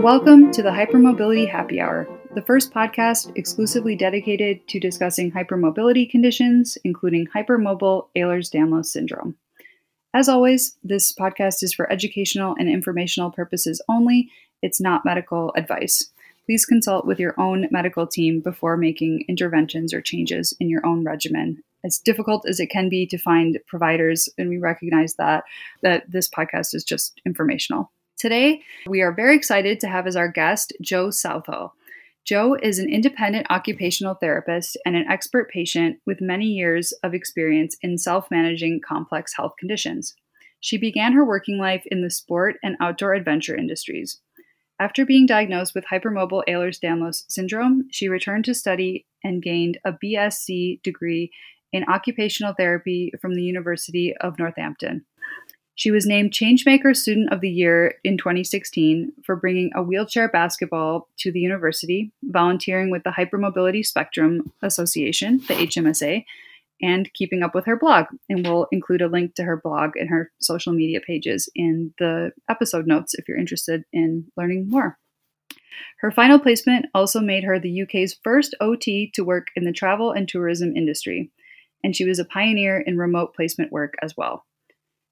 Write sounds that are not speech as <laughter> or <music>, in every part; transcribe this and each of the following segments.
Welcome to the Hypermobility Happy Hour, the first podcast exclusively dedicated to discussing hypermobility conditions, including hypermobile Ehlers Danlos syndrome. As always, this podcast is for educational and informational purposes only. It's not medical advice. Please consult with your own medical team before making interventions or changes in your own regimen. As difficult as it can be to find providers, and we recognize that, that this podcast is just informational. Today, we are very excited to have as our guest Jo Southall. Jo is an independent occupational therapist and an expert patient with many years of experience in self managing complex health conditions. She began her working life in the sport and outdoor adventure industries. After being diagnosed with hypermobile Ehlers Danlos syndrome, she returned to study and gained a BSc degree in occupational therapy from the University of Northampton. She was named Changemaker Student of the Year in 2016 for bringing a wheelchair basketball to the university, volunteering with the Hypermobility Spectrum Association, the HMSA, and keeping up with her blog. And we'll include a link to her blog and her social media pages in the episode notes if you're interested in learning more. Her final placement also made her the UK's first OT to work in the travel and tourism industry, and she was a pioneer in remote placement work as well.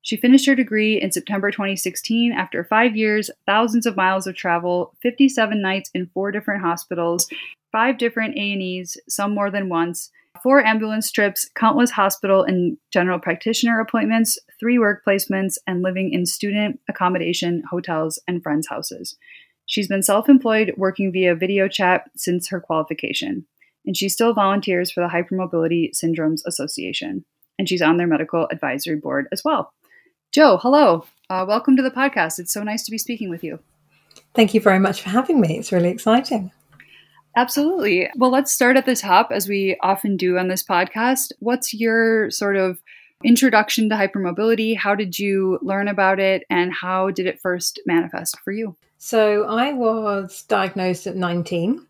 She finished her degree in September 2016 after five years, thousands of miles of travel, 57 nights in four different hospitals, five different A&Es, some more than once, four ambulance trips, countless hospital and general practitioner appointments, three work placements, and living in student accommodation, hotels, and friends' houses. She's been self employed, working via video chat since her qualification, and she still volunteers for the Hypermobility Syndromes Association, and she's on their medical advisory board as well. Jo, hello. Uh, welcome to the podcast. It's so nice to be speaking with you. Thank you very much for having me. It's really exciting. Absolutely. Well, let's start at the top, as we often do on this podcast. What's your sort of introduction to hypermobility? How did you learn about it, and how did it first manifest for you? So, I was diagnosed at 19.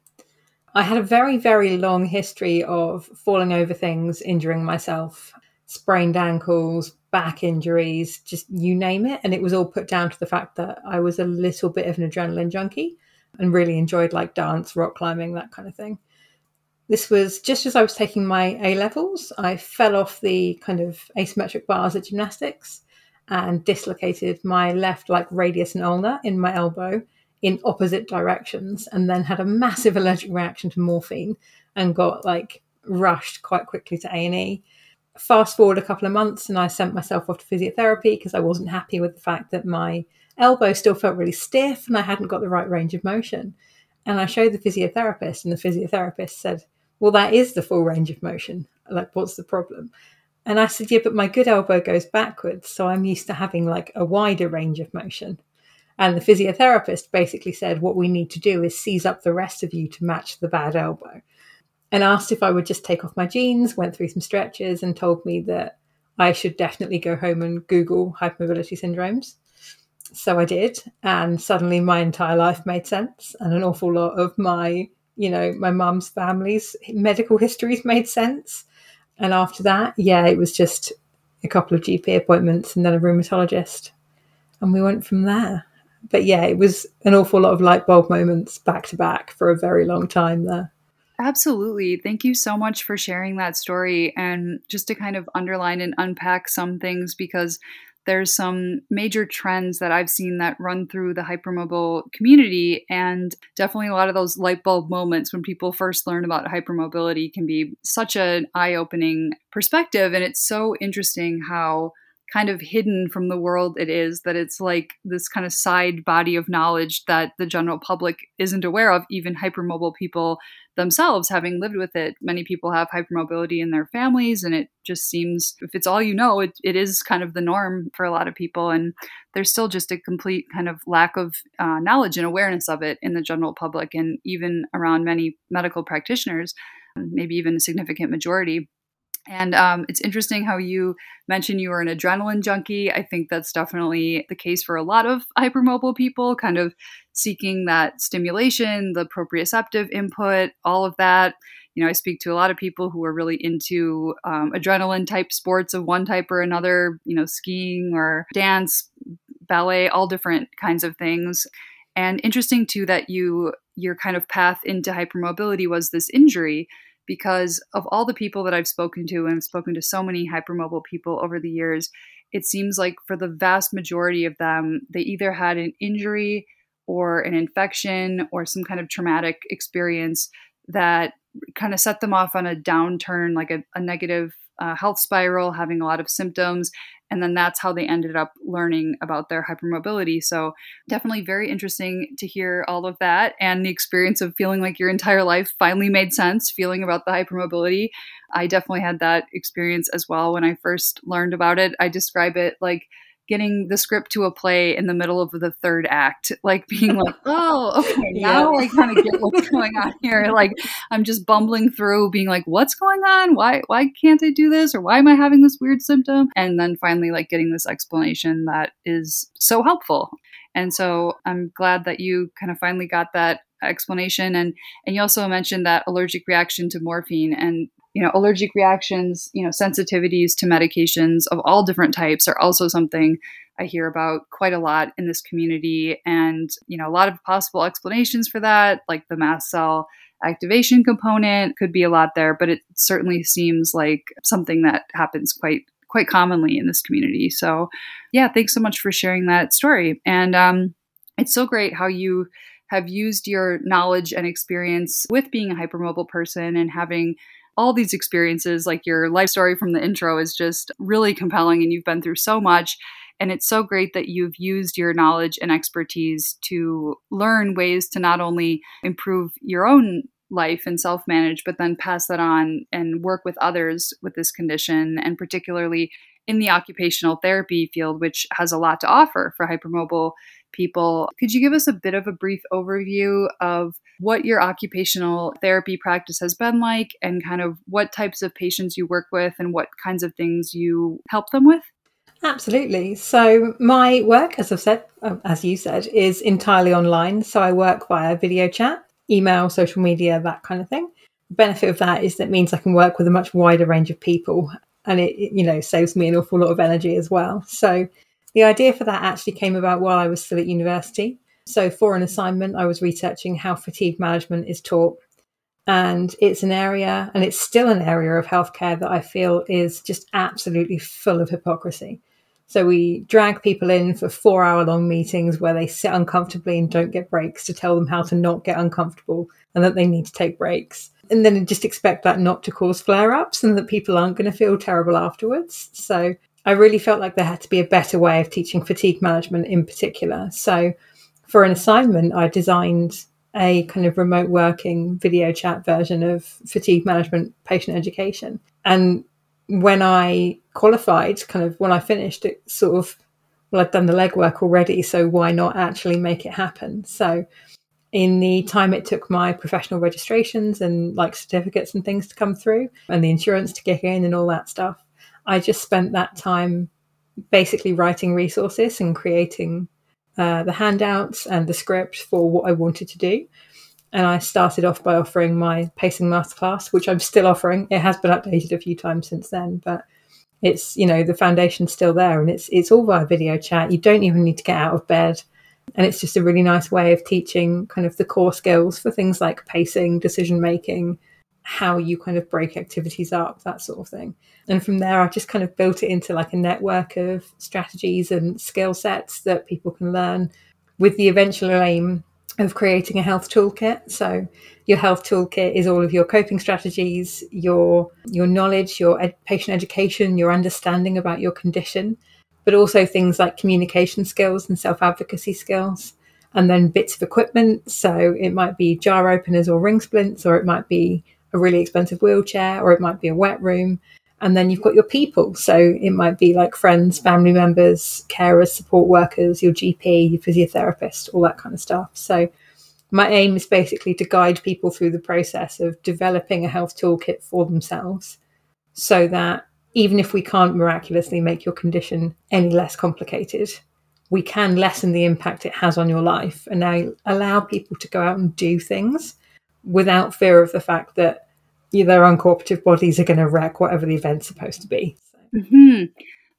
I had a very, very long history of falling over things, injuring myself, sprained ankles, back injuries, just you name it. And it was all put down to the fact that I was a little bit of an adrenaline junkie and really enjoyed like dance, rock climbing, that kind of thing. This was just as I was taking my A levels. I fell off the kind of asymmetric bars at gymnastics and dislocated my left like radius and ulna in my elbow in opposite directions and then had a massive allergic reaction to morphine and got like rushed quite quickly to A&E fast forward a couple of months and I sent myself off to physiotherapy because I wasn't happy with the fact that my elbow still felt really stiff and I hadn't got the right range of motion. And I showed the physiotherapist, and the physiotherapist said, Well, that is the full range of motion. Like, what's the problem? And I said, Yeah, but my good elbow goes backwards. So I'm used to having like a wider range of motion. And the physiotherapist basically said, What we need to do is seize up the rest of you to match the bad elbow and asked if I would just take off my jeans, went through some stretches, and told me that I should definitely go home and Google hypermobility syndromes. So I did, and suddenly my entire life made sense, and an awful lot of my, you know, my mum's family's medical histories made sense. And after that, yeah, it was just a couple of GP appointments and then a rheumatologist, and we went from there. But yeah, it was an awful lot of light bulb moments back to back for a very long time there. Absolutely. Thank you so much for sharing that story and just to kind of underline and unpack some things because there's some major trends that I've seen that run through the hypermobile community. And definitely a lot of those light bulb moments when people first learn about hypermobility can be such an eye opening perspective. And it's so interesting how kind of hidden from the world it is that it's like this kind of side body of knowledge that the general public isn't aware of even hypermobile people themselves having lived with it many people have hypermobility in their families and it just seems if it's all you know it, it is kind of the norm for a lot of people and there's still just a complete kind of lack of uh, knowledge and awareness of it in the general public and even around many medical practitioners maybe even a significant majority and um, it's interesting how you mentioned you were an adrenaline junkie. I think that's definitely the case for a lot of <laughs> hypermobile people, kind of seeking that stimulation, the proprioceptive input, all of that. You know, I speak to a lot of people who are really into um, adrenaline type sports of one type or another, you know, skiing or dance, ballet, all different kinds of things. And interesting too that you your kind of path into hypermobility was this injury because of all the people that I've spoken to and I've spoken to so many hypermobile people over the years, it seems like for the vast majority of them, they either had an injury or an infection or some kind of traumatic experience that kind of set them off on a downturn, like a, a negative uh, health spiral, having a lot of symptoms. And then that's how they ended up learning about their hypermobility. So, definitely very interesting to hear all of that and the experience of feeling like your entire life finally made sense, feeling about the hypermobility. I definitely had that experience as well when I first learned about it. I describe it like getting the script to a play in the middle of the third act, like being like, <laughs> oh, okay, now yeah. I kind of get what's going on here. Like I'm just bumbling through, being like, what's going on? Why why can't I do this? Or why am I having this weird symptom? And then finally like getting this explanation that is so helpful. And so I'm glad that you kind of finally got that explanation and and you also mentioned that allergic reaction to morphine and you know allergic reactions you know sensitivities to medications of all different types are also something i hear about quite a lot in this community. And you know a lot of possible explanations for that like the mast cell activation component could be a lot there but it certainly seems like something that happens quite quite commonly in this community. So yeah thanks so much for sharing that story. And um, it's so great how you have used your knowledge and experience with being a hypermobile person and having all these experiences, like your life story from the intro, is just really compelling and you've been through so much. And it's so great that you've used your knowledge and expertise to learn ways to not only improve your own life and self manage, but then pass that on and work with others with this condition, and particularly in the occupational therapy field, which has a lot to offer for hypermobile people. Could you give us a bit of a brief overview of what your occupational therapy practice has been like and kind of what types of patients you work with and what kinds of things you help them with? Absolutely. So, my work, as I've said, um, as you said, is entirely online. So, I work via video chat, email, social media, that kind of thing. The benefit of that is that means I can work with a much wider range of people and it, you know, saves me an awful lot of energy as well. So, the idea for that actually came about while I was still at university. So, for an assignment, I was researching how fatigue management is taught. And it's an area, and it's still an area of healthcare that I feel is just absolutely full of hypocrisy. So, we drag people in for four hour long meetings where they sit uncomfortably and don't get breaks to tell them how to not get uncomfortable and that they need to take breaks. And then just expect that not to cause flare ups and that people aren't going to feel terrible afterwards. So, I really felt like there had to be a better way of teaching fatigue management in particular. So, for an assignment, I designed a kind of remote working video chat version of fatigue management patient education. And when I qualified, kind of when I finished, it sort of, well, I'd done the legwork already, so why not actually make it happen? So, in the time it took my professional registrations and like certificates and things to come through, and the insurance to kick in and all that stuff, I just spent that time basically writing resources and creating uh, the handouts and the script for what I wanted to do. And I started off by offering my pacing masterclass, which I'm still offering. It has been updated a few times since then, but it's you know the foundation's still there, and it's it's all via video chat. You don't even need to get out of bed, and it's just a really nice way of teaching kind of the core skills for things like pacing, decision making, how you kind of break activities up, that sort of thing. And from there, I've just kind of built it into like a network of strategies and skill sets that people can learn with the eventual aim of creating a health toolkit. So your health toolkit is all of your coping strategies, your your knowledge, your ed- patient education, your understanding about your condition, but also things like communication skills and self-advocacy skills. And then bits of equipment. So it might be jar openers or ring splints, or it might be a really expensive wheelchair or it might be a wet room. And then you've got your people. So it might be like friends, family members, carers, support workers, your GP, your physiotherapist, all that kind of stuff. So my aim is basically to guide people through the process of developing a health toolkit for themselves so that even if we can't miraculously make your condition any less complicated, we can lessen the impact it has on your life and allow people to go out and do things without fear of the fact that their uncooperative bodies are going to wreck whatever the event's supposed to be. Mm-hmm.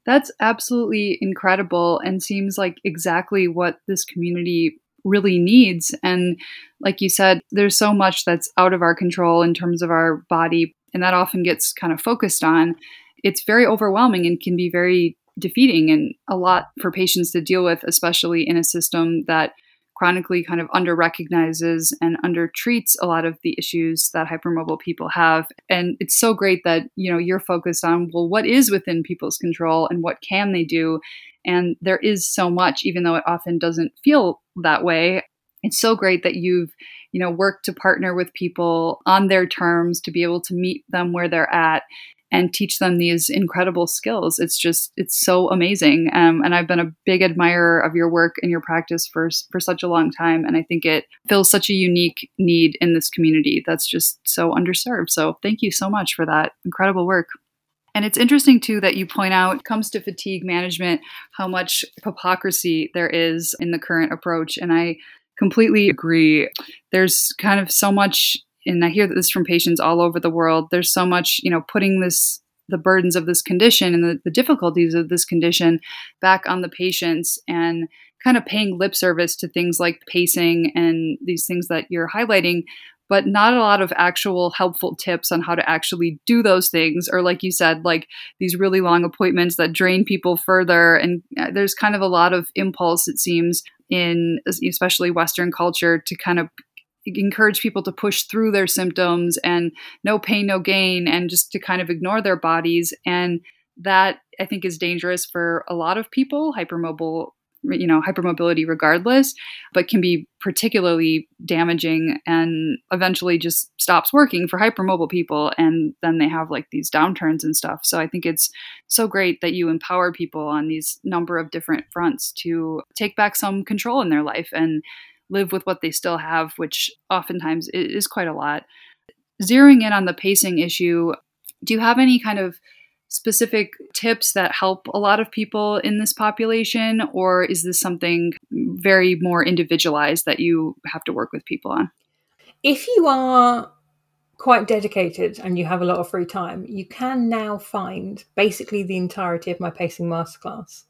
That's absolutely incredible and seems like exactly what this community really needs. And like you said, there's so much that's out of our control in terms of our body, and that often gets kind of focused on. It's very overwhelming and can be very defeating and a lot for patients to deal with, especially in a system that chronically kind of under recognizes and under treats a lot of the issues that hypermobile people have. And it's so great that you know you're focused on well what is within people's control and what can they do? And there is so much even though it often doesn't feel that way. It's so great that you've you know worked to partner with people on their terms to be able to meet them where they're at and teach them these incredible skills. It's just it's so amazing. Um, and I've been a big admirer of your work and your practice for for such a long time. And I think it fills such a unique need in this community that's just so underserved. So thank you so much for that incredible work. And it's interesting too that you point out comes to fatigue management how much hypocrisy there is in the current approach. And I completely agree. There's kind of so much and I hear this from patients all over the world. There's so much, you know, putting this the burdens of this condition and the, the difficulties of this condition back on the patients and kind of paying lip service to things like pacing and these things that you're highlighting but not a lot of actual helpful tips on how to actually do those things or like you said like these really long appointments that drain people further and uh, there's kind of a lot of impulse it seems in especially western culture to kind of encourage people to push through their symptoms and no pain, no gain, and just to kind of ignore their bodies. And that I think is dangerous for a lot of people, hypermobile, you know, hypermobility regardless, but can be particularly damaging and eventually just stops working for hypermobile people. And then they have like these downturns and stuff. So I think it's so great that you empower people on these number of different fronts to take back some control in their life and live with what they still have, which oftentimes is quite a lot. Zeroing in on the pacing issue, do you have any kind of specific tips that help a lot of people in this population, or is this something very more individualized that you have to work with people on? If you are quite dedicated and you have a lot of free time, you can now find basically the entirety of my pacing masterclass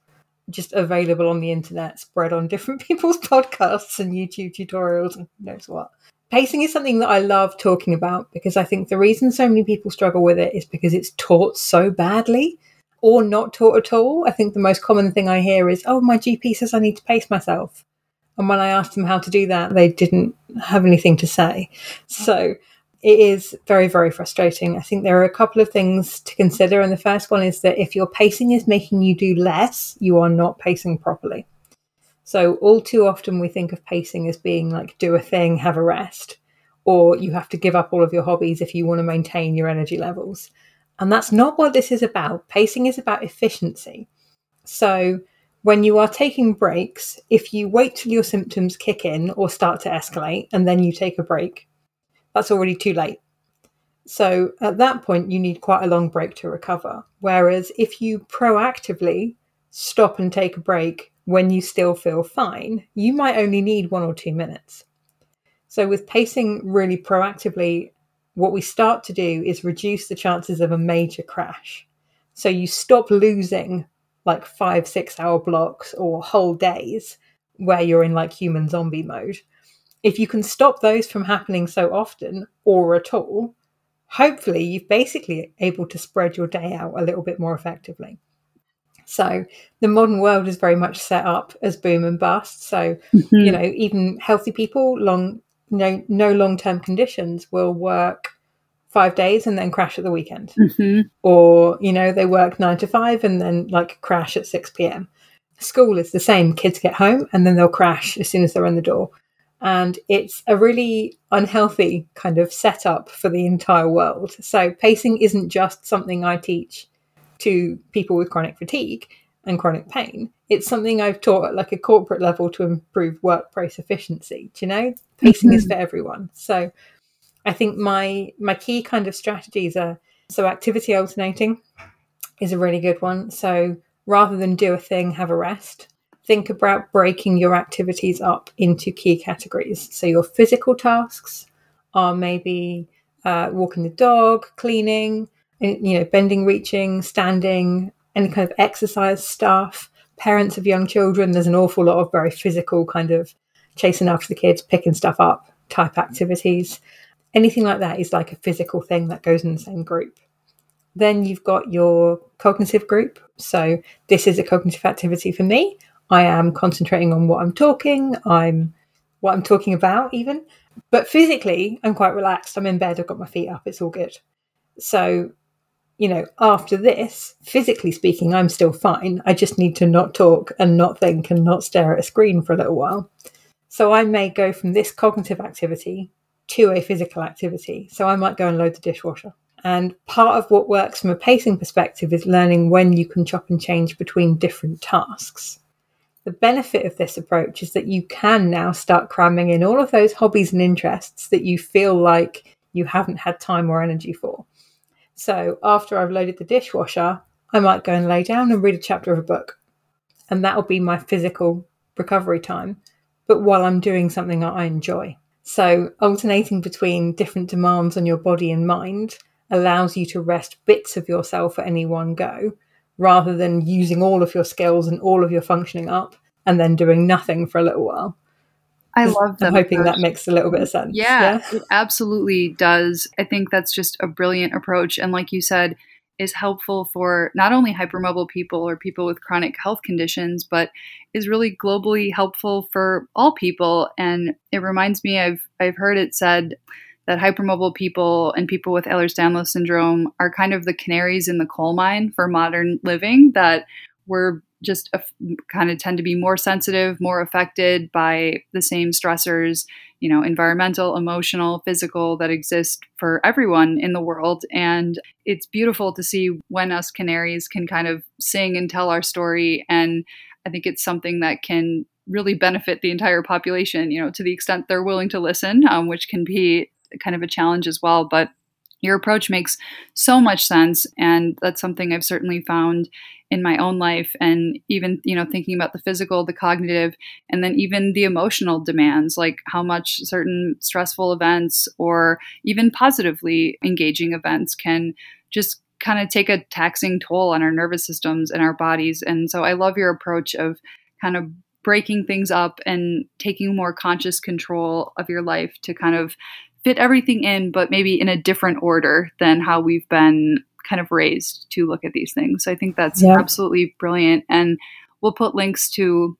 just available on the internet, spread on different <laughs> people's podcasts and YouTube tutorials and who knows what. Pacing is something that I love talking about because I think the reason so many people struggle with it is because it's taught so badly or not taught at all. I think the most common thing I hear is, oh, my GP says I need to pace myself. And when I asked them how to do that, they didn't have anything to say. So it is very, very frustrating. I think there are a couple of things to consider. And the first one is that if your pacing is making you do less, you are not pacing properly. So, all too often we think of pacing as being like do a thing, have a rest, or you have to give up all of your hobbies if you want to maintain your energy levels. And that's not what this is about. Pacing is about efficiency. So, when you are taking breaks, if you wait till your symptoms kick in or start to escalate and then you take a break, that's already too late. So at that point, you need quite a long break to recover. Whereas if you proactively stop and take a break when you still feel fine, you might only need one or two minutes. So with pacing really proactively, what we start to do is reduce the chances of a major crash. So you stop losing like five, six hour blocks or whole days where you're in like human zombie mode if you can stop those from happening so often or at all, hopefully you've basically able to spread your day out a little bit more effectively. So the modern world is very much set up as boom and bust. So mm-hmm. you know, even healthy people, long no no long term conditions will work five days and then crash at the weekend, mm-hmm. or you know they work nine to five and then like crash at six p.m. School is the same. Kids get home and then they'll crash as soon as they're in the door. And it's a really unhealthy kind of setup for the entire world. So, pacing isn't just something I teach to people with chronic fatigue and chronic pain. It's something I've taught at like a corporate level to improve workplace efficiency. Do you know? Pacing mm-hmm. is for everyone. So, I think my my key kind of strategies are so activity alternating is a really good one. So rather than do a thing, have a rest think about breaking your activities up into key categories. So your physical tasks are maybe uh, walking the dog, cleaning, you know, bending, reaching, standing, any kind of exercise stuff. Parents of young children, there's an awful lot of very physical kind of chasing after the kids, picking stuff up type activities. Anything like that is like a physical thing that goes in the same group. Then you've got your cognitive group. So this is a cognitive activity for me. I am concentrating on what I'm talking, I'm what I'm talking about even. But physically, I'm quite relaxed. I'm in bed, I've got my feet up, it's all good. So, you know, after this, physically speaking, I'm still fine. I just need to not talk and not think and not stare at a screen for a little while. So I may go from this cognitive activity to a physical activity. So I might go and load the dishwasher. And part of what works from a pacing perspective is learning when you can chop and change between different tasks. The benefit of this approach is that you can now start cramming in all of those hobbies and interests that you feel like you haven't had time or energy for. So after I've loaded the dishwasher, I might go and lay down and read a chapter of a book. And that'll be my physical recovery time, but while I'm doing something that I enjoy. So alternating between different demands on your body and mind allows you to rest bits of yourself at any one go rather than using all of your skills and all of your functioning up and then doing nothing for a little while. I love that. I'm hoping approach. that makes a little bit of sense. Yeah, yeah, it absolutely does. I think that's just a brilliant approach. And like you said, is helpful for not only hypermobile people or people with chronic health conditions, but is really globally helpful for all people. And it reminds me, I've I've heard it said that hypermobile people and people with Ehlers-Danlos syndrome are kind of the canaries in the coal mine for modern living. That we're just kind of tend to be more sensitive, more affected by the same stressors, you know, environmental, emotional, physical that exist for everyone in the world. And it's beautiful to see when us canaries can kind of sing and tell our story. And I think it's something that can really benefit the entire population, you know, to the extent they're willing to listen, um, which can be kind of a challenge as well. But your approach makes so much sense. And that's something I've certainly found in my own life. And even, you know, thinking about the physical, the cognitive, and then even the emotional demands, like how much certain stressful events or even positively engaging events can just kind of take a taxing toll on our nervous systems and our bodies. And so I love your approach of kind of breaking things up and taking more conscious control of your life to kind of fit everything in, but maybe in a different order than how we've been kind of raised to look at these things. So I think that's yeah. absolutely brilliant. And we'll put links to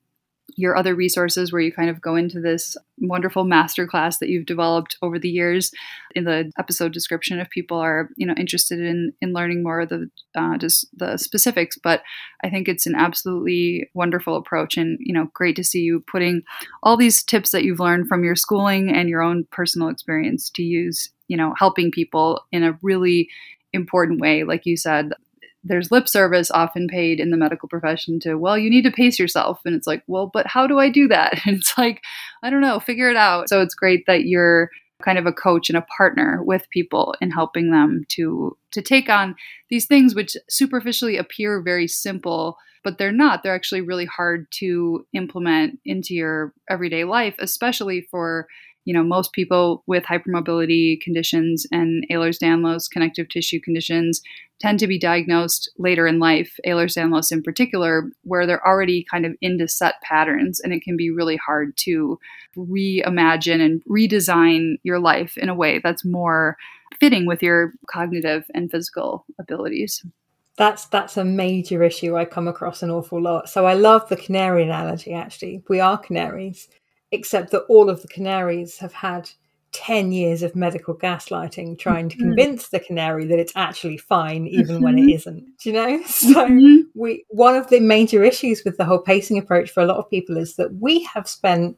your other resources where you kind of go into this wonderful masterclass that you've developed over the years. In the episode description if people are you know interested in in learning more of the uh, just the specifics but i think it's an absolutely wonderful approach and you know great to see you putting all these tips that you've learned from your schooling and your own personal experience to use you know helping people in a really important way like you said there's lip service often paid in the medical profession to, well, you need to pace yourself. And it's like, well, but how do I do that? <laughs> And it's like, I don't know, figure it out. So it's great that you're kind of a coach and a partner with people in helping them to to take on these things which superficially appear very simple but they're not they're actually really hard to implement into your everyday life especially for you know, most people with hypermobility conditions and Ehlers-Danlos connective tissue conditions tend to be diagnosed later in life, Ehlers-Danlos in particular, where they're already kind of into set patterns and it can be really hard to reimagine and redesign your life in a way that's more fitting with your cognitive and physical abilities. That's that's a major issue I come across an awful lot. So I love the canary analogy actually. We are canaries except that all of the canaries have had 10 years of medical gaslighting trying to mm-hmm. convince the canary that it's actually fine even mm-hmm. when it mm-hmm. isn't do you know <laughs> so mm-hmm. we one of the major issues with the whole pacing approach for a lot of people is that we have spent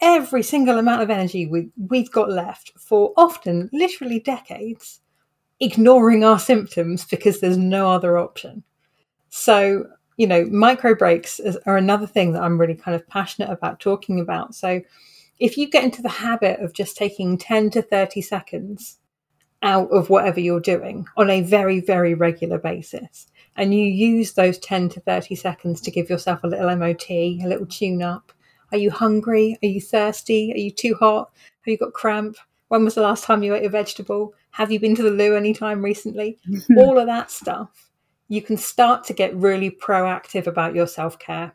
every single amount of energy we, we've got left for often literally decades ignoring our symptoms because there's no other option so you know, micro breaks are another thing that I'm really kind of passionate about talking about. So if you get into the habit of just taking 10 to 30 seconds out of whatever you're doing on a very, very regular basis, and you use those 10 to 30 seconds to give yourself a little MOT, a little tune up. Are you hungry? Are you thirsty? Are you too hot? Have you got cramp? When was the last time you ate a vegetable? Have you been to the loo anytime recently? <laughs> All of that stuff you can start to get really proactive about your self care.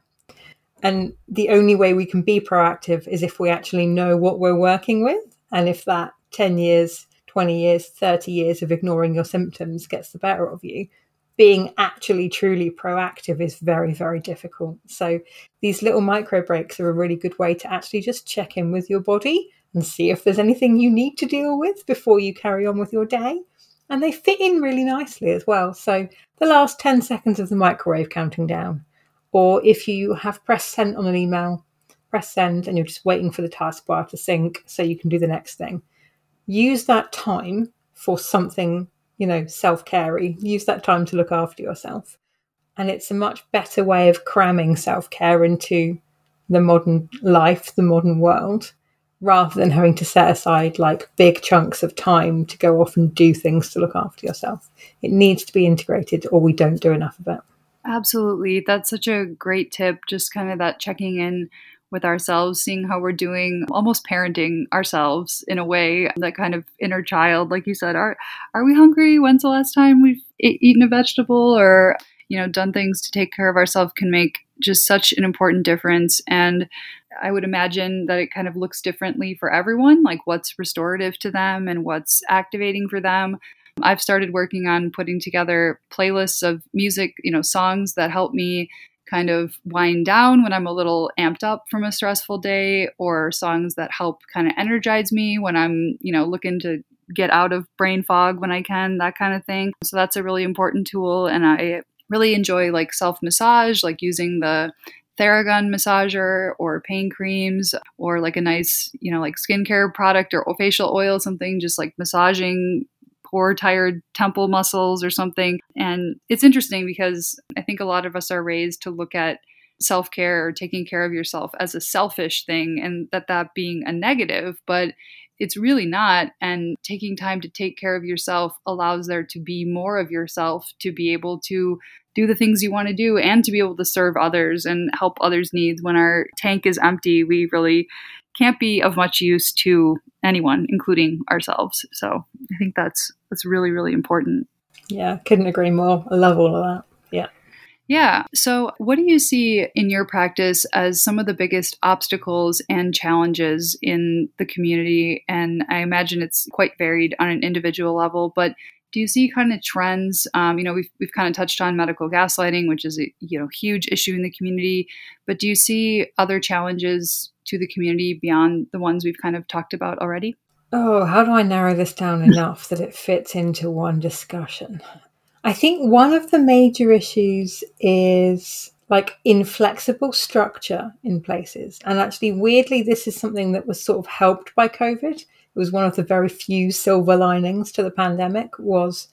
And the only way we can be proactive is if we actually know what we're working with. And if that 10 years, 20 years, 30 years of ignoring your symptoms gets the better of you, being actually truly proactive is very, very difficult. So these little micro breaks are a really good way to actually just check in with your body and see if there's anything you need to deal with before you carry on with your day. And they fit in really nicely as well. So the last 10 seconds of the microwave counting down, or if you have pressed send on an email, press send and you're just waiting for the taskbar to sync so you can do the next thing. Use that time for something, you know, self carey. Use that time to look after yourself. And it's a much better way of cramming self care into the modern life, the modern world, rather than having to set aside like big chunks of time to go off and do things to look after yourself. It needs to be integrated, or we don't do enough of it. Absolutely. That's such a great tip. Just kind of that checking in with ourselves, seeing how we're doing, almost parenting ourselves in a way, that kind of inner child, like you said, are are we hungry? When's the last time we've eaten a vegetable or you know done things to take care of ourselves can make just such an important difference and I would imagine that it kind of looks differently for everyone, like what's restorative to them and what's activating for them. I've started working on putting together playlists of music, you know, songs that help me kind of wind down when I'm a little amped up from a stressful day, or songs that help kind of energize me when I'm, you know, looking to get out of brain fog when I can, that kind of thing. So that's a really important tool. And I really enjoy like self massage, like using the Theragun massager or pain creams or like a nice, you know, like skincare product or facial oil, something just like massaging poor, tired temple muscles or something. And it's interesting because I think a lot of us are raised to look at self care or taking care of yourself as a selfish thing and that that being a negative, but it's really not. And taking time to take care of yourself allows there to be more of yourself to be able to do the things you want to do and to be able to serve others and help others' needs. When our tank is empty, we really can't be of much use to anyone, including ourselves. So I think that's that's really really important. Yeah, couldn't agree more. I love all of that. Yeah. Yeah. So, what do you see in your practice as some of the biggest obstacles and challenges in the community? And I imagine it's quite varied on an individual level, but do you see kind of trends? Um, you know, we've, we've kind of touched on medical gaslighting, which is a you know huge issue in the community. But do you see other challenges to the community beyond the ones we've kind of talked about already? Oh, how do I narrow this down <laughs> enough that it fits into one discussion? I think one of the major issues is like inflexible structure in places. And actually, weirdly, this is something that was sort of helped by COVID it was one of the very few silver linings to the pandemic was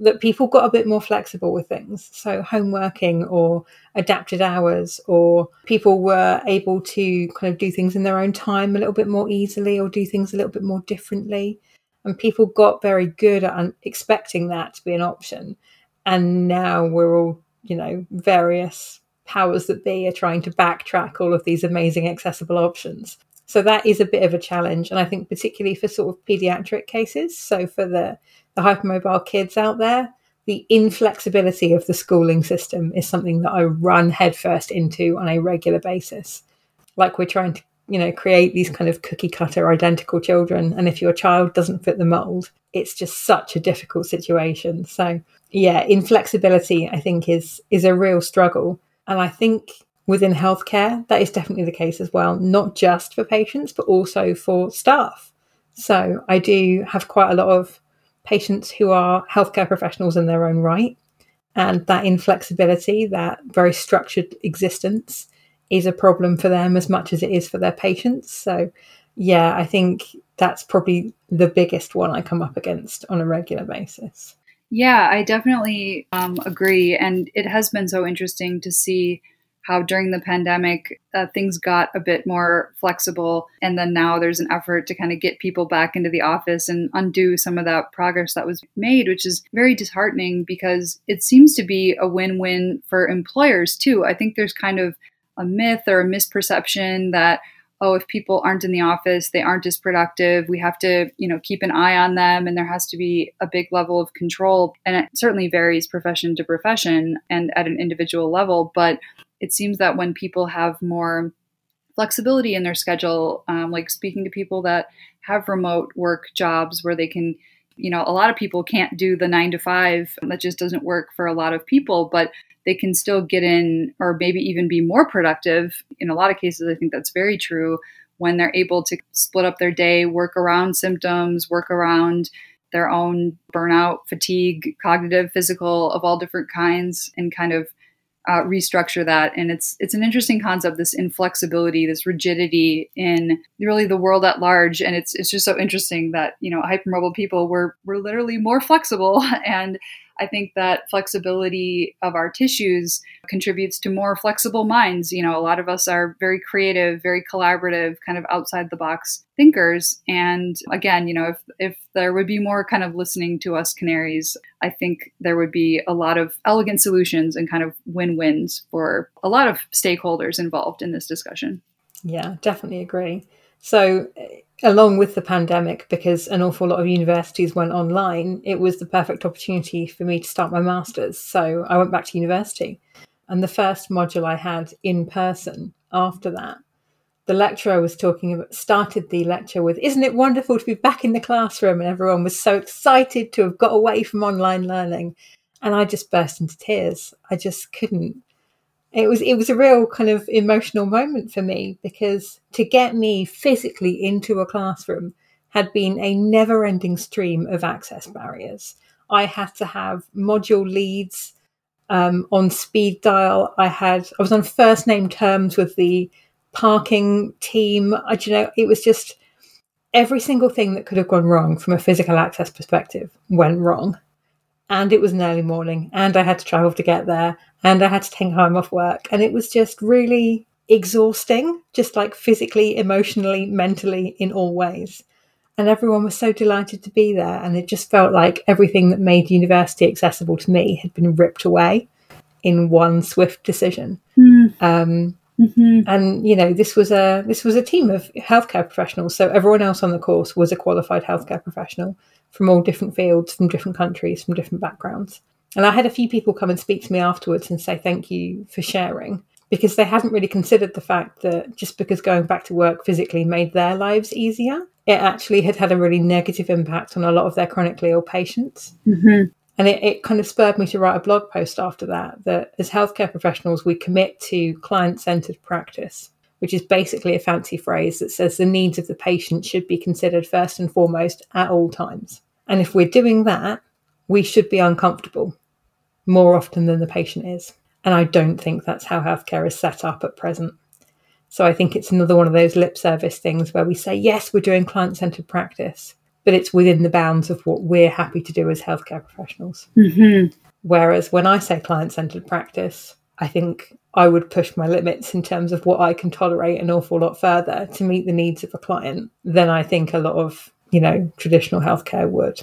that people got a bit more flexible with things. So home working or adapted hours, or people were able to kind of do things in their own time a little bit more easily or do things a little bit more differently. And people got very good at expecting that to be an option. And now we're all, you know, various powers that be are trying to backtrack all of these amazing accessible options. So that is a bit of a challenge. And I think particularly for sort of pediatric cases, so for the, the hypermobile kids out there, the inflexibility of the schooling system is something that I run headfirst into on a regular basis. Like we're trying to, you know, create these kind of cookie cutter identical children. And if your child doesn't fit the mold, it's just such a difficult situation. So yeah, inflexibility I think is is a real struggle. And I think within healthcare, that is definitely the case as well, not just for patients, but also for staff. So I do have quite a lot of patients who are healthcare professionals in their own right. And that inflexibility, that very structured existence, is a problem for them as much as it is for their patients. So, yeah, I think that's probably the biggest one I come up against on a regular basis. Yeah, I definitely um, agree. And it has been so interesting to see how during the pandemic uh, things got a bit more flexible. And then now there's an effort to kind of get people back into the office and undo some of that progress that was made which is very disheartening because it seems to be a win-win for employers too. I think there's kind of a myth or a misperception that oh if people aren't in the office they aren't as productive. We have to you know keep an eye on them and there has to be a big level of control. And it certainly varies profession to profession and at an individual level but it seems that when people have more flexibility in their schedule, um, like speaking to people that have remote work jobs where they can you know, a lot of people can't do the nine to five. That just doesn't work for a lot of people, but they can still get in or maybe even be more productive. In a lot of cases, I think that's very true when they're able to split up their day, work around symptoms, work around their own burnout, fatigue, cognitive, physical, of all different kinds, and kind of uh, restructure that. And it's it's an interesting concept, this inflexibility, this rigidity in really the world at large. And it's it's just so interesting that you know hypermobile people were were literally more flexible <laughs> and I think that flexibility of our tissues contributes to more flexible minds. You know, a lot of us are very creative, very collaborative, kind of outside the box thinkers. And again, you know, if, if there would be more kind of listening to us canaries, I think there would be a lot of elegant solutions and kind of win wins for a lot of stakeholders involved in this discussion. Yeah, definitely agree. So, eh, along with the pandemic, because an awful lot of universities went online, it was the perfect opportunity for me to start my master's. So I went back to university. And the first module I had in person after that, the lecturer was talking about, started the lecture with, Isn't it wonderful to be back in the classroom? And everyone was so excited to have got away from online learning. And I just burst into tears. I just couldn't it was it was a real kind of emotional moment for me because to get me physically into a classroom had been a never-ending stream of access barriers. I had to have module leads um, on speed dial. I had I was on first name terms with the parking team. I, you know, it was just every single thing that could have gone wrong from a physical access perspective went wrong and it was an early morning and I had to travel to get there and I had to take time off work. And it was just really exhausting, just like physically, emotionally, mentally, in all ways. And everyone was so delighted to be there. And it just felt like everything that made university accessible to me had been ripped away in one swift decision. Mm. Um, mm-hmm. And you know, this was a this was a team of healthcare professionals. So everyone else on the course was a qualified healthcare professional from all different fields, from different countries, from different backgrounds. And I had a few people come and speak to me afterwards and say thank you for sharing because they hadn't really considered the fact that just because going back to work physically made their lives easier, it actually had had a really negative impact on a lot of their chronically ill patients. Mm-hmm. And it, it kind of spurred me to write a blog post after that that as healthcare professionals, we commit to client centered practice, which is basically a fancy phrase that says the needs of the patient should be considered first and foremost at all times. And if we're doing that, we should be uncomfortable more often than the patient is. And I don't think that's how healthcare is set up at present. So I think it's another one of those lip service things where we say, yes, we're doing client centered practice, but it's within the bounds of what we're happy to do as healthcare professionals. Mm-hmm. Whereas when I say client centered practice, I think I would push my limits in terms of what I can tolerate an awful lot further to meet the needs of a client than I think a lot of, you know, traditional healthcare would.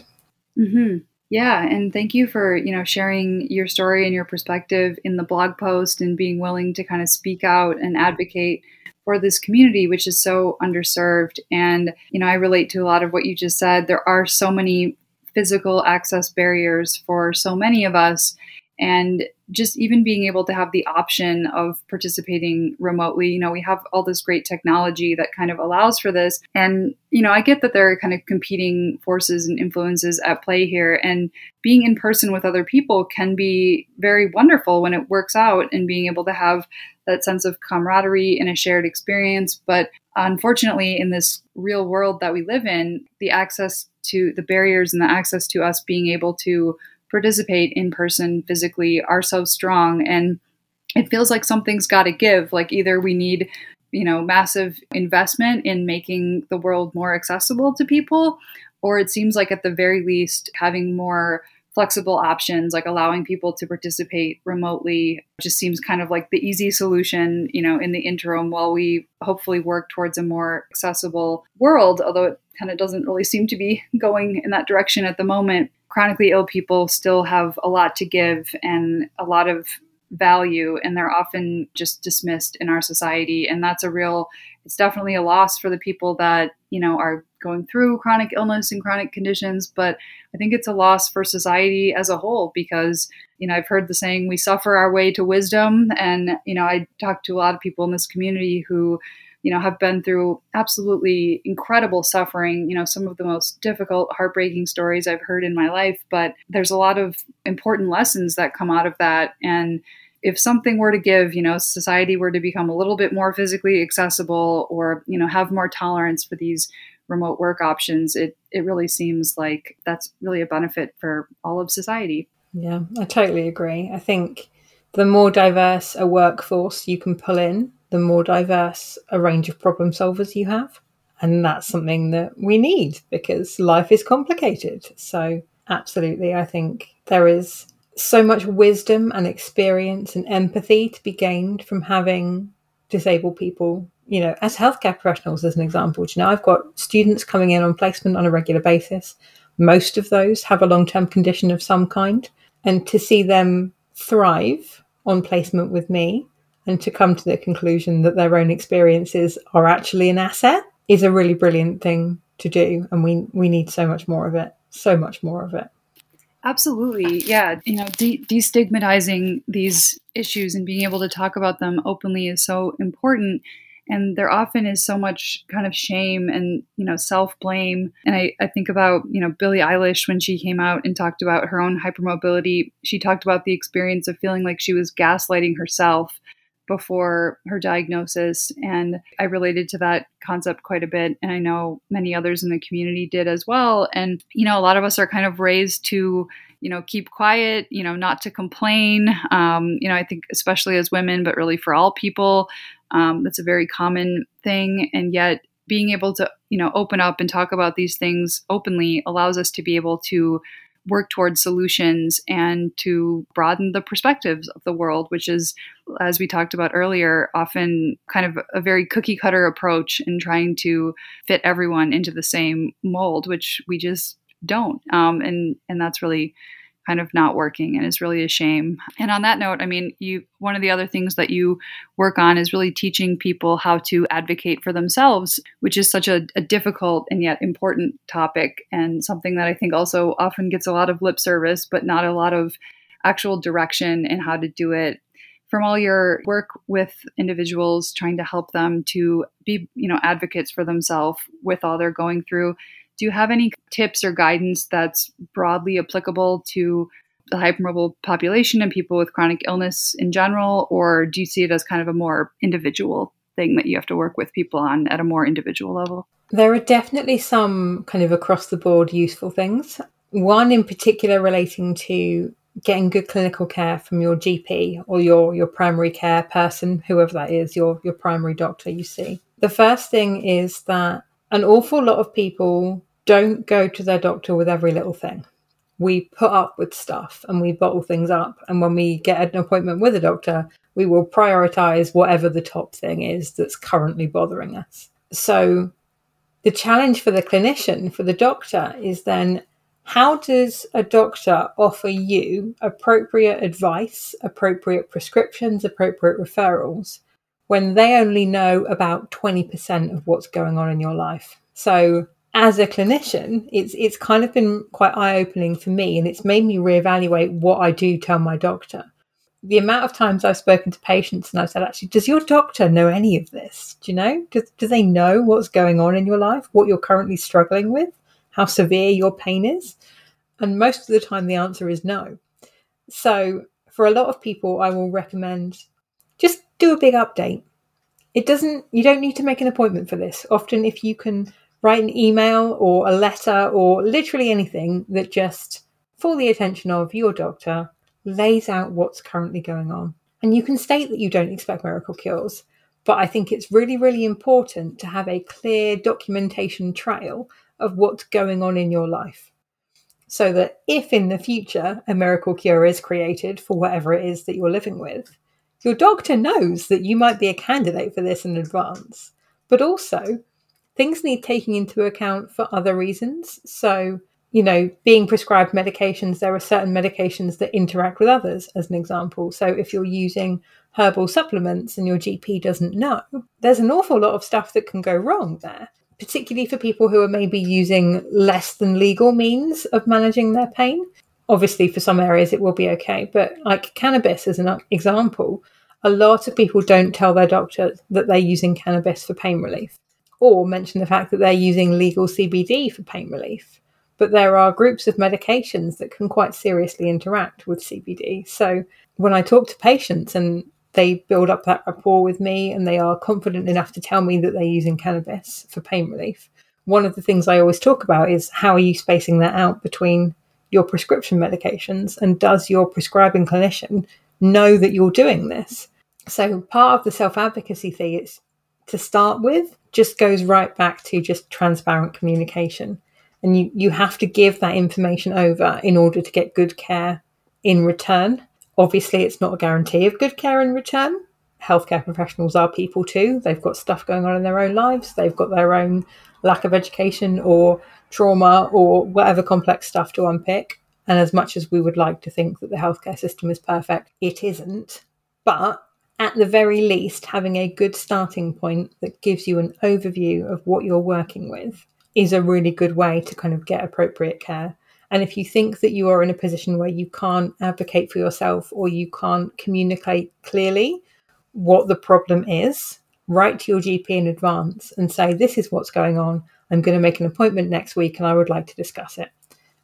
Mm-hmm. Yeah, and thank you for, you know, sharing your story and your perspective in the blog post and being willing to kind of speak out and advocate for this community which is so underserved and, you know, I relate to a lot of what you just said. There are so many physical access barriers for so many of us and just even being able to have the option of participating remotely you know we have all this great technology that kind of allows for this. And you know i get that there are kind of competing forces and influences at play here. And being in person with other people can be very wonderful when it works out and being able to have that sense of camaraderie and a shared experience. But unfortunately in this real world that we live in the access to the barriers and the access to us being able to participate in person physically are so strong. And it feels like something's got to give. Like either we need you know massive investment in making the world more accessible to people or it seems like at the very least having more flexible options like allowing people to participate remotely just seems kind of like the easy solution you know in the interim while we hopefully work towards a more accessible world although it kind of doesn't really seem to be <laughs> going in that direction at the moment chronically ill people still have a lot to give and a lot of value and they're often just dismissed in our society and that's a real it's definitely a loss for the people that you know are going through chronic illness and chronic conditions, but I think it's a loss for society as a whole because, you know, I've heard the saying, we suffer our way to wisdom. And, you know, I talk to a lot of people in this community who, you know, have been through absolutely incredible suffering, you know, some of the most difficult, heartbreaking stories I've heard in my life. But there's a lot of important lessons that come out of that. And, if something were to give, you know, society were to become a little bit more physically accessible or, you know, have more tolerance for these remote work options, it, it really seems like that's really a benefit for all of society. Yeah, I totally agree. I think the more diverse a workforce you can pull in, the more diverse a range of problem solvers you have. And that's something that we need because life is complicated. So, absolutely, I think there is so much wisdom and experience and empathy to be gained from having disabled people you know as healthcare professionals as an example you know i've got students coming in on placement on a regular basis most of those have a long-term condition of some kind and to see them thrive on placement with me and to come to the conclusion that their own experiences are actually an asset is a really brilliant thing to do and we we need so much more of it so much more of it Absolutely. Yeah. You know, de- destigmatizing these issues and being able to talk about them openly is so important. And there often is so much kind of shame and, you know, self blame. And I, I think about, you know, Billie Eilish when she came out and talked about her own hypermobility. She talked about the experience of feeling like she was gaslighting herself before her diagnosis. And I related to that concept quite a bit. And I know many others in the community did as well. And, you know, a lot of us are kind of raised to, you know, keep quiet, you know, not to complain. Um, you know, I think especially as women, but really for all people, um, that's a very common thing. And yet, being able to, you know, open up and talk about these things openly allows us to be able to work towards solutions and to broaden the perspectives of the world, which is, as we talked about earlier, often kind of a very cookie cutter approach in trying to fit everyone into the same mold, which we just don't. Um, and and that's really kind of not working and is really a shame. And on that note, I mean, you one of the other things that you work on is really teaching people how to advocate for themselves, which is such a, a difficult and yet important topic and something that I think also often gets a lot of lip service, but not a lot of actual direction in how to do it from all your work with individuals trying to help them to be you know advocates for themselves with all they're going through do you have any tips or guidance that's broadly applicable to the hypermobile population and people with chronic illness in general, or do you see it as kind of a more individual thing that you have to work with people on at a more individual level? There are definitely some kind of across the board useful things. One in particular relating to getting good clinical care from your GP or your, your primary care person, whoever that is, your, your primary doctor you see. The first thing is that an awful lot of people don't go to their doctor with every little thing. We put up with stuff and we bottle things up. And when we get an appointment with a doctor, we will prioritize whatever the top thing is that's currently bothering us. So, the challenge for the clinician, for the doctor, is then how does a doctor offer you appropriate advice, appropriate prescriptions, appropriate referrals when they only know about 20% of what's going on in your life? So, as a clinician, it's it's kind of been quite eye opening for me, and it's made me reevaluate what I do tell my doctor. The amount of times I've spoken to patients and I've said, actually, does your doctor know any of this? Do you know? Do, do they know what's going on in your life, what you're currently struggling with, how severe your pain is? And most of the time, the answer is no. So, for a lot of people, I will recommend just do a big update. It doesn't, you don't need to make an appointment for this. Often, if you can write an email or a letter or literally anything that just, for the attention of your doctor, lays out what's currently going on. And you can state that you don't expect miracle cures, but I think it's really, really important to have a clear documentation trail of what's going on in your life. So that if in the future a miracle cure is created for whatever it is that you're living with, your doctor knows that you might be a candidate for this in advance. But also, things need taking into account for other reasons. So, you know, being prescribed medications, there are certain medications that interact with others, as an example. So, if you're using herbal supplements and your GP doesn't know, there's an awful lot of stuff that can go wrong there. particularly for people who are maybe using less than legal means of managing their pain. Obviously, for some areas it will be okay, but like cannabis as an example, a lot of people don't tell their doctor that they're using cannabis for pain relief or mention the fact that they're using legal CBD for pain relief. But there are groups of medications that can quite seriously interact with CBD. So when I talk to patients and they build up that rapport with me and they are confident enough to tell me that they're using cannabis for pain relief, one of the things I always talk about is how are you spacing that out between your prescription medications and does your prescribing clinician know that you're doing this? So part of the self advocacy thing is to start with just goes right back to just transparent communication. And you, you have to give that information over in order to get good care in return. Obviously, it's not a guarantee of good care in return. Healthcare professionals are people too. They've got stuff going on in their own lives, they've got their own lack of education or trauma or whatever complex stuff to unpick. And as much as we would like to think that the healthcare system is perfect, it isn't. But at the very least, having a good starting point that gives you an overview of what you're working with is a really good way to kind of get appropriate care. And if you think that you are in a position where you can't advocate for yourself or you can't communicate clearly what the problem is, write to your GP in advance and say, This is what's going on. I'm going to make an appointment next week and I would like to discuss it.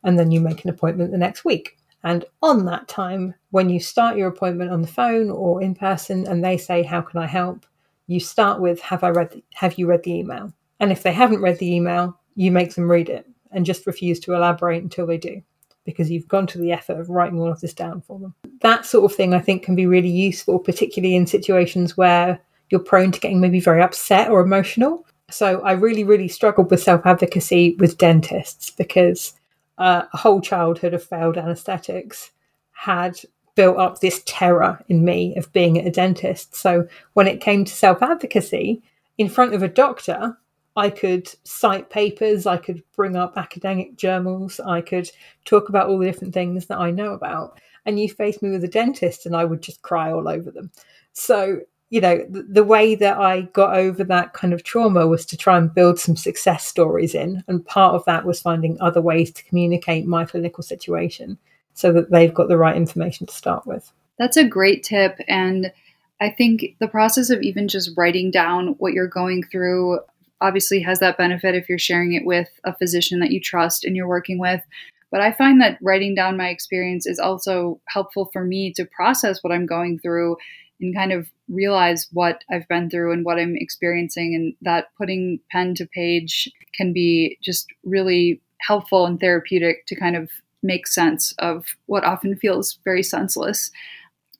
And then you make an appointment the next week. And on that time, when you start your appointment on the phone or in person and they say, How can I help? you start with, Have I read the, have you read the email? And if they haven't read the email, you make them read it and just refuse to elaborate until they do because you've gone to the effort of writing all of this down for them. That sort of thing I think can be really useful, particularly in situations where you're prone to getting maybe very upset or emotional. So I really, really struggled with self advocacy with dentists because a whole childhood of failed anesthetics had built up this terror in me of being a dentist. So when it came to self advocacy in front of a doctor, I could cite papers, I could bring up academic journals, I could talk about all the different things that I know about. And you face me with a dentist, and I would just cry all over them. So you know, the, the, way that I got over that kind of trauma was to try and build some success stories in. And part of that was finding other ways to communicate my clinical situation so that they've got the right information to start with. That's a great tip. And I think the process of even just writing down what you're going through obviously has that benefit if you're sharing it with a physician that you trust and you're working with. But I find that writing down my experience is also helpful for me to process what I'm going through and kind of realize what I've been through and what I'm experiencing. And that putting pen to page can be just really helpful and therapeutic to kind of make sense of what often feels very senseless.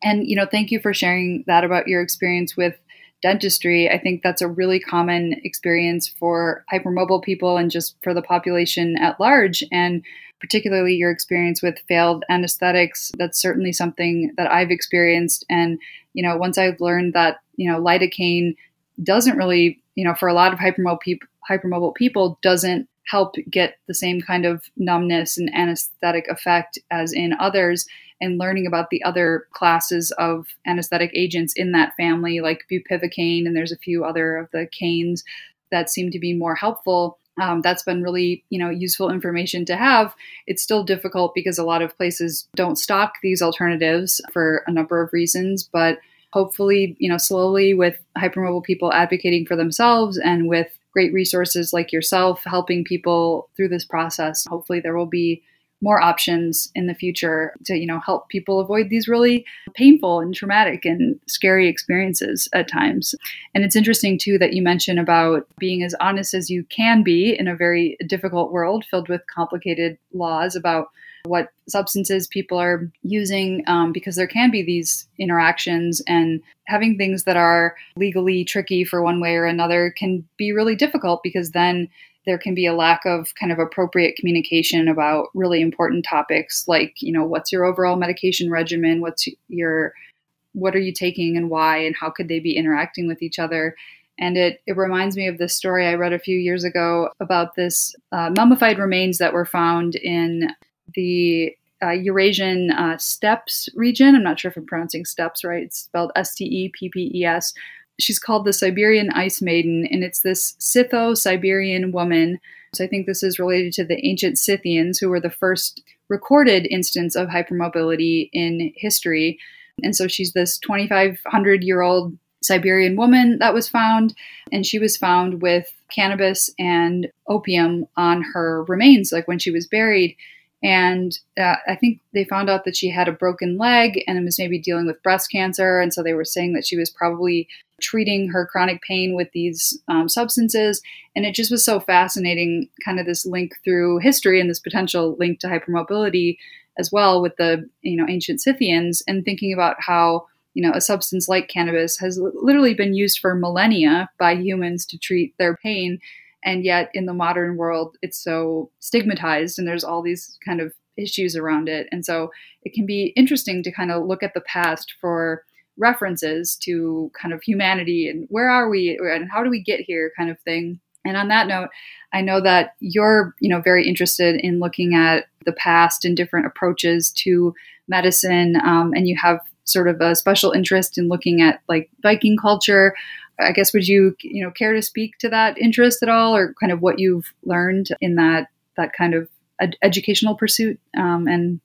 And, you know, thank you for sharing that about your experience with dentistry. I think that's a really common experience for hypermobile people and just for the population at large. And particularly your experience with failed anesthetics, that's certainly something that I've experienced. And, you know, once I've learned that, you know, lidocaine doesn't really, you know, for a lot of hypermobile, people, hypermobile people, doesn't help get the same kind of numbness and anesthetic effect as in others and learning about the other classes of anesthetic agents in that family like bupivacaine and there's a few other of the canes that seem to be more helpful um, that's been really you know useful information to have. It's still difficult because a lot of places don't stock these alternatives for a number of reasons but hopefully you know slowly with hypermobile people advocating for themselves and with great resources like yourself helping people through this process hopefully there will be more options in the future to you know help people avoid these really painful and traumatic and scary experiences at times. And it's interesting too that you mentioned about being as honest as you can be in a very difficult world filled with complicated laws about what substances people are using um, because there can be these interactions and having things that are legally tricky for one way or another can be really difficult because then there can be a lack of kind of appropriate communication about really important topics like you know what's your overall medication regimen what's your what are you taking and why and how could they be interacting with each other and it, it reminds me of this story I read a few years ago about this uh, mummified remains that were found in the uh, Eurasian uh, steppes region. I'm not sure if I'm pronouncing steppes right. It's spelled S T E P P E S, she's called the Siberian Ice Maiden, and it's this Scytho Siberian woman. So I think this is related to the ancient Scythians, who were the first recorded instance of hypermobility in history. And so she's this 2,500 year old Siberian woman that was found, and she was found with cannabis and opium on her remains, like when she was buried. And uh, I think they found out that she had a broken leg and was maybe dealing with breast cancer. And so they were saying that she was probably treating her chronic pain with these um, substances. And it just was so fascinating, kind of this link through history and this potential link to hypermobility as well with the you know ancient Scythians, and thinking about how you know a substance like cannabis has literally been used for millennia by humans to treat their pain and yet in the modern world it's so stigmatized and there's all these kind of issues around it and so it can be interesting to kind of look at the past for references to kind of humanity and where are we and how do we get here kind of thing and on that note i know that you're you know very interested in looking at the past and different approaches to medicine um, and you have sort of a special interest in looking at like Viking culture I guess would you you know care to speak to that interest at all, or kind of what you've learned in that that kind of ed- educational pursuit um, and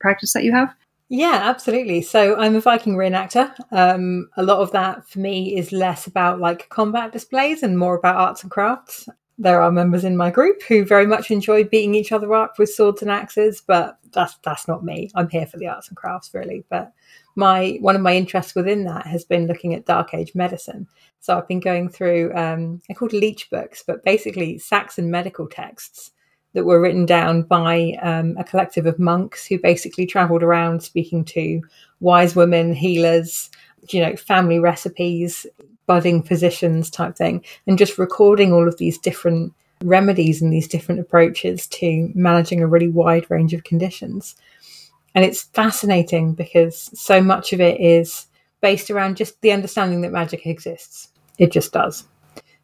practice that you have? Yeah, absolutely. So I'm a Viking reenactor. Um, a lot of that for me is less about like combat displays and more about arts and crafts. There are members in my group who very much enjoy beating each other up with swords and axes, but that's that's not me. I'm here for the arts and crafts, really. But my one of my interests within that has been looking at Dark Age medicine. So I've been going through um, they're called leech books, but basically Saxon medical texts that were written down by um, a collective of monks who basically travelled around speaking to wise women, healers, you know, family recipes, budding physicians type thing, and just recording all of these different remedies and these different approaches to managing a really wide range of conditions. And it's fascinating because so much of it is based around just the understanding that magic exists. It just does.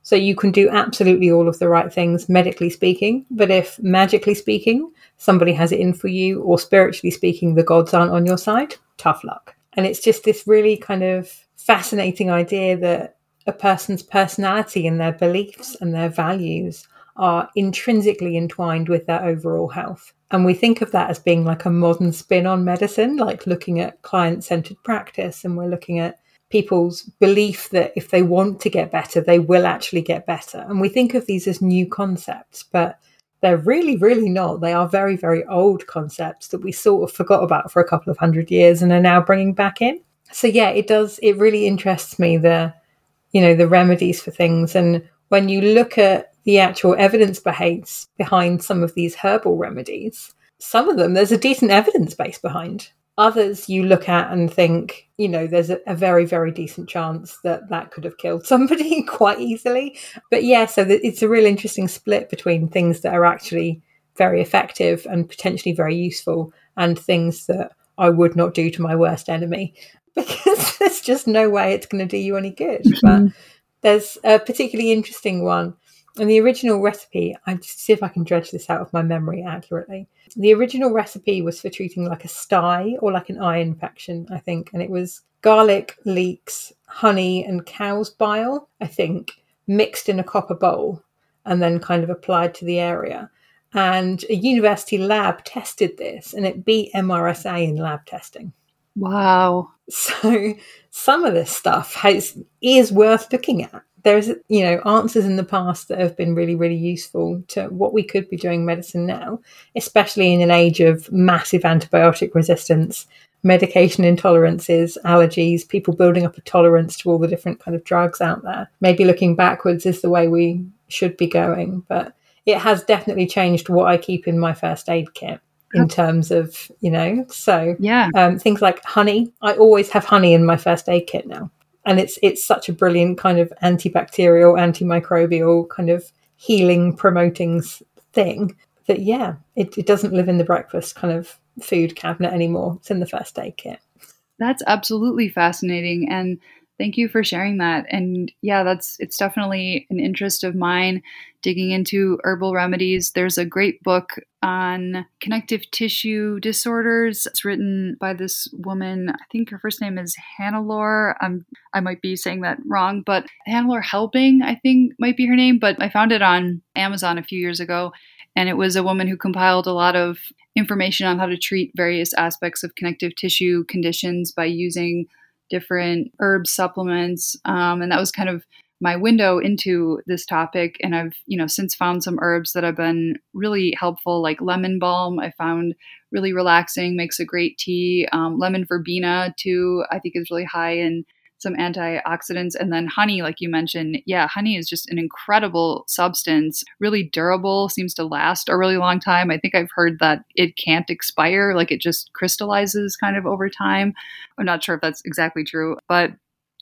So you can do absolutely all of the right things medically speaking, but if magically speaking, somebody has it in for you, or spiritually speaking, the gods aren't on your side, tough luck. And it's just this really kind of fascinating idea that a person's personality and their beliefs and their values are intrinsically entwined with their overall health. And we think of that as being like a modern spin on medicine, like looking at client centered practice. And we're looking at people's belief that if they want to get better, they will actually get better. And we think of these as new concepts, but they're really, really not. They are very, very old concepts that we sort of forgot about for a couple of hundred years and are now bringing back in. So, yeah, it does, it really interests me the, you know, the remedies for things. And when you look at the actual evidence behind, behind some of these herbal remedies, some of them there's a decent evidence base behind. Others you look at and think, you know, there's a, a very, very decent chance that that could have killed somebody <laughs> quite easily. But yeah, so it's a real interesting split between things that are actually very effective and potentially very useful and things that I would not do to my worst enemy <laughs> because there's just no way it's going to do you any good. Mm-hmm. But there's a particularly interesting one and the original recipe, I just see if I can dredge this out of my memory accurately. The original recipe was for treating like a sty or like an eye infection, I think, and it was garlic, leeks, honey, and cow's bile, I think, mixed in a copper bowl and then kind of applied to the area. And a university lab tested this and it beat MRSA in lab testing. Wow. So some of this stuff has, is worth looking at. There's you know answers in the past that have been really really useful to what we could be doing medicine now especially in an age of massive antibiotic resistance medication intolerances allergies people building up a tolerance to all the different kind of drugs out there. Maybe looking backwards is the way we should be going but it has definitely changed what i keep in my first aid kit in terms of you know so yeah um, things like honey i always have honey in my first aid kit now and it's it's such a brilliant kind of antibacterial, antimicrobial kind of healing promoting thing that yeah, it, it doesn't live in the breakfast kind of food cabinet anymore. It's in the first aid kit. That's absolutely fascinating, and Thank you for sharing that. And yeah, that's it's definitely an interest of mine digging into herbal remedies. There's a great book on connective tissue disorders. It's written by this woman. I think her first name is Hannelore. I'm I might be saying that wrong, but Hannelore Helping, I think might be her name. But I found it on Amazon a few years ago, and it was a woman who compiled a lot of information on how to treat various aspects of connective tissue conditions by using different herb supplements. Um, and that was kind of my window into this topic. And I've, you know, since found some herbs that have been really helpful, like lemon balm. I found really relaxing, makes a great tea. Um, lemon verbena, too, I think is really high in some antioxidants. And then honey, like you mentioned, yeah, honey is just an incredible substance, really durable, seems to last a really long time. I think I've heard that it can't expire, like it just crystallizes kind of over time. I'm not sure if that's exactly true, but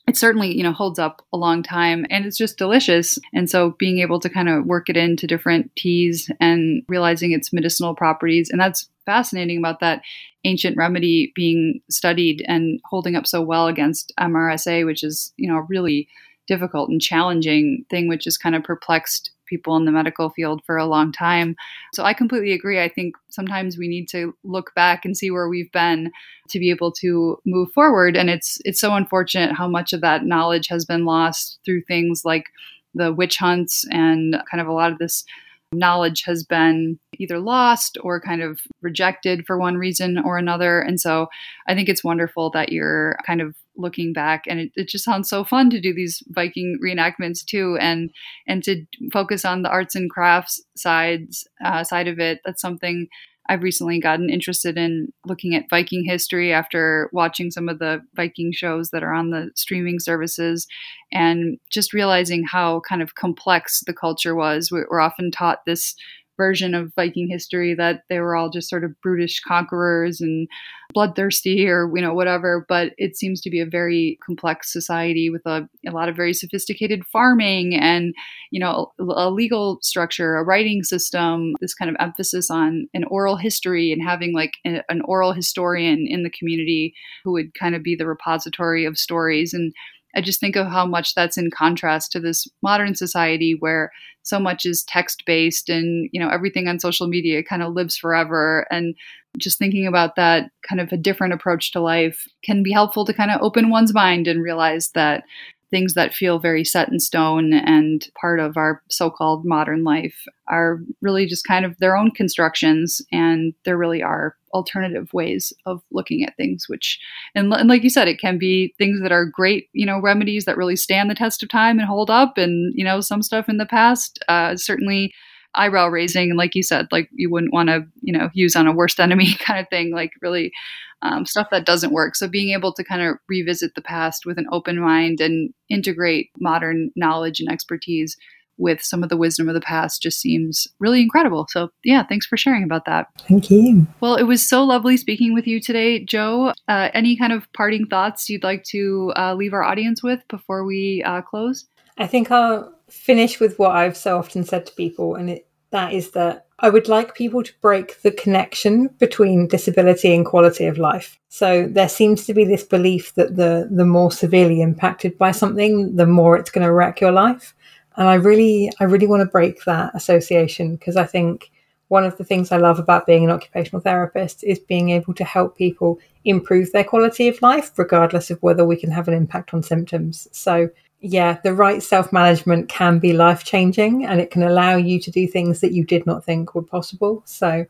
it certainly you know holds up a long time and it's just delicious. And so being able to kind of work it into different teas and realizing its medicinal properties and that's fascinating about that ancient remedy being studied and holding up so well against MRSA which is you know really difficult and challenging thing which has kind of perplexed people in the medical field for a long time. So I completely agree. I think sometimes we need to look back and see where we've been to be able to move forward and it's it's so unfortunate how much of that knowledge has been lost through things like the witch hunts and kind of a lot of this knowledge has been either lost or kind of rejected for one reason or another. And so I think it's wonderful that you're kind of looking back and it, it just sounds so fun to do these viking reenactments too and and to focus on the arts and crafts sides uh, side of it. That's something i've recently gotten interested in looking at viking history after watching some of the viking shows that are on the streaming services and just realizing how kind of complex the culture was. We're often taught this version of Viking history that they were all just sort of brutish conquerors and bloodthirsty or you know whatever. But it seems to be a very complex society with a, a lot of very sophisticated farming and you know a legal structure a writing system this kind of emphasis on an oral history and having like a, an oral historian in the community who would kind of be the repository of stories. And I just think of how much that's in contrast to this modern society where so much is text based and you know everything on social media kind of lives forever. And just thinking about that kind of a different approach to life can be helpful to kind of open one's mind and realize that things that feel very set in stone and part of our so-called modern life are really just kind of their own constructions and there really are alternative ways of looking at things which and, and, like you said it can be things that are great you know remedies that really stand the test of time and hold up and you know some stuff in the past uh, certainly eyebrow raising and like you said like you wouldn't want to you know use on a worst enemy <laughs> kind of thing like really um, stuff that doesn't work so being able to kind of revisit the past with an open mind and integrate modern knowledge and expertise with some of the wisdom of the past just seems really incredible. So, yeah, thanks for sharing about that. Thank you. Well, it was so lovely speaking with you today, Jo. Uh, any kind of parting thoughts you'd like to uh, leave our audience with before we uh, close? I think I'll finish with what I've so often said to people, and it, that is that I would like people to break the connection between disability and quality of life. So there seems to be this belief that the the more severely impacted by something, the more it's going to wreck your life. And I really, I really want to break that association because I think one of the things I love about being an occupational therapist is being able to help people improve their quality of life, regardless of whether we can have an impact on symptoms. So, yeah, the right self management can be life changing and it can allow you to do things that you did not think were possible. So,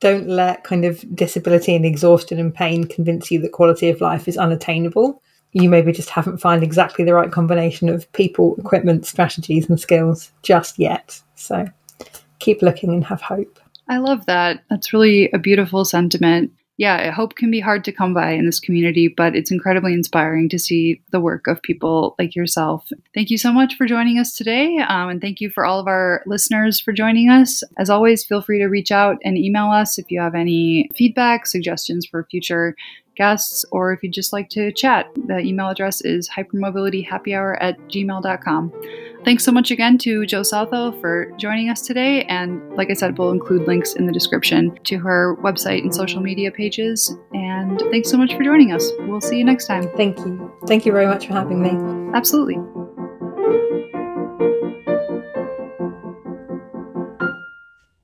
don't let kind of disability and exhaustion and pain convince you that quality of life is unattainable you maybe just haven't found exactly the right combination of people, equipment, strategies, and skills just yet. So keep looking and have hope. I love that. That's really a beautiful sentiment yeah, hope can be hard to come by in this community, but it's incredibly inspiring to see the work of people like yourself. Thank you so much for joining us today. Um, and thank you for all of our listeners for joining us. As always, feel free to reach out and email us if you have any feedback, suggestions for future guests, or if you'd just like to chat, the email address is hypermobilityhappyhour at gmail.com. Thanks so much again to Jo Southall for joining us today. And like I said, we'll include links in the description to her website and social media pages. And thanks so much for joining us. We'll see you next time. Thank you. Thank you very much for having me. Absolutely.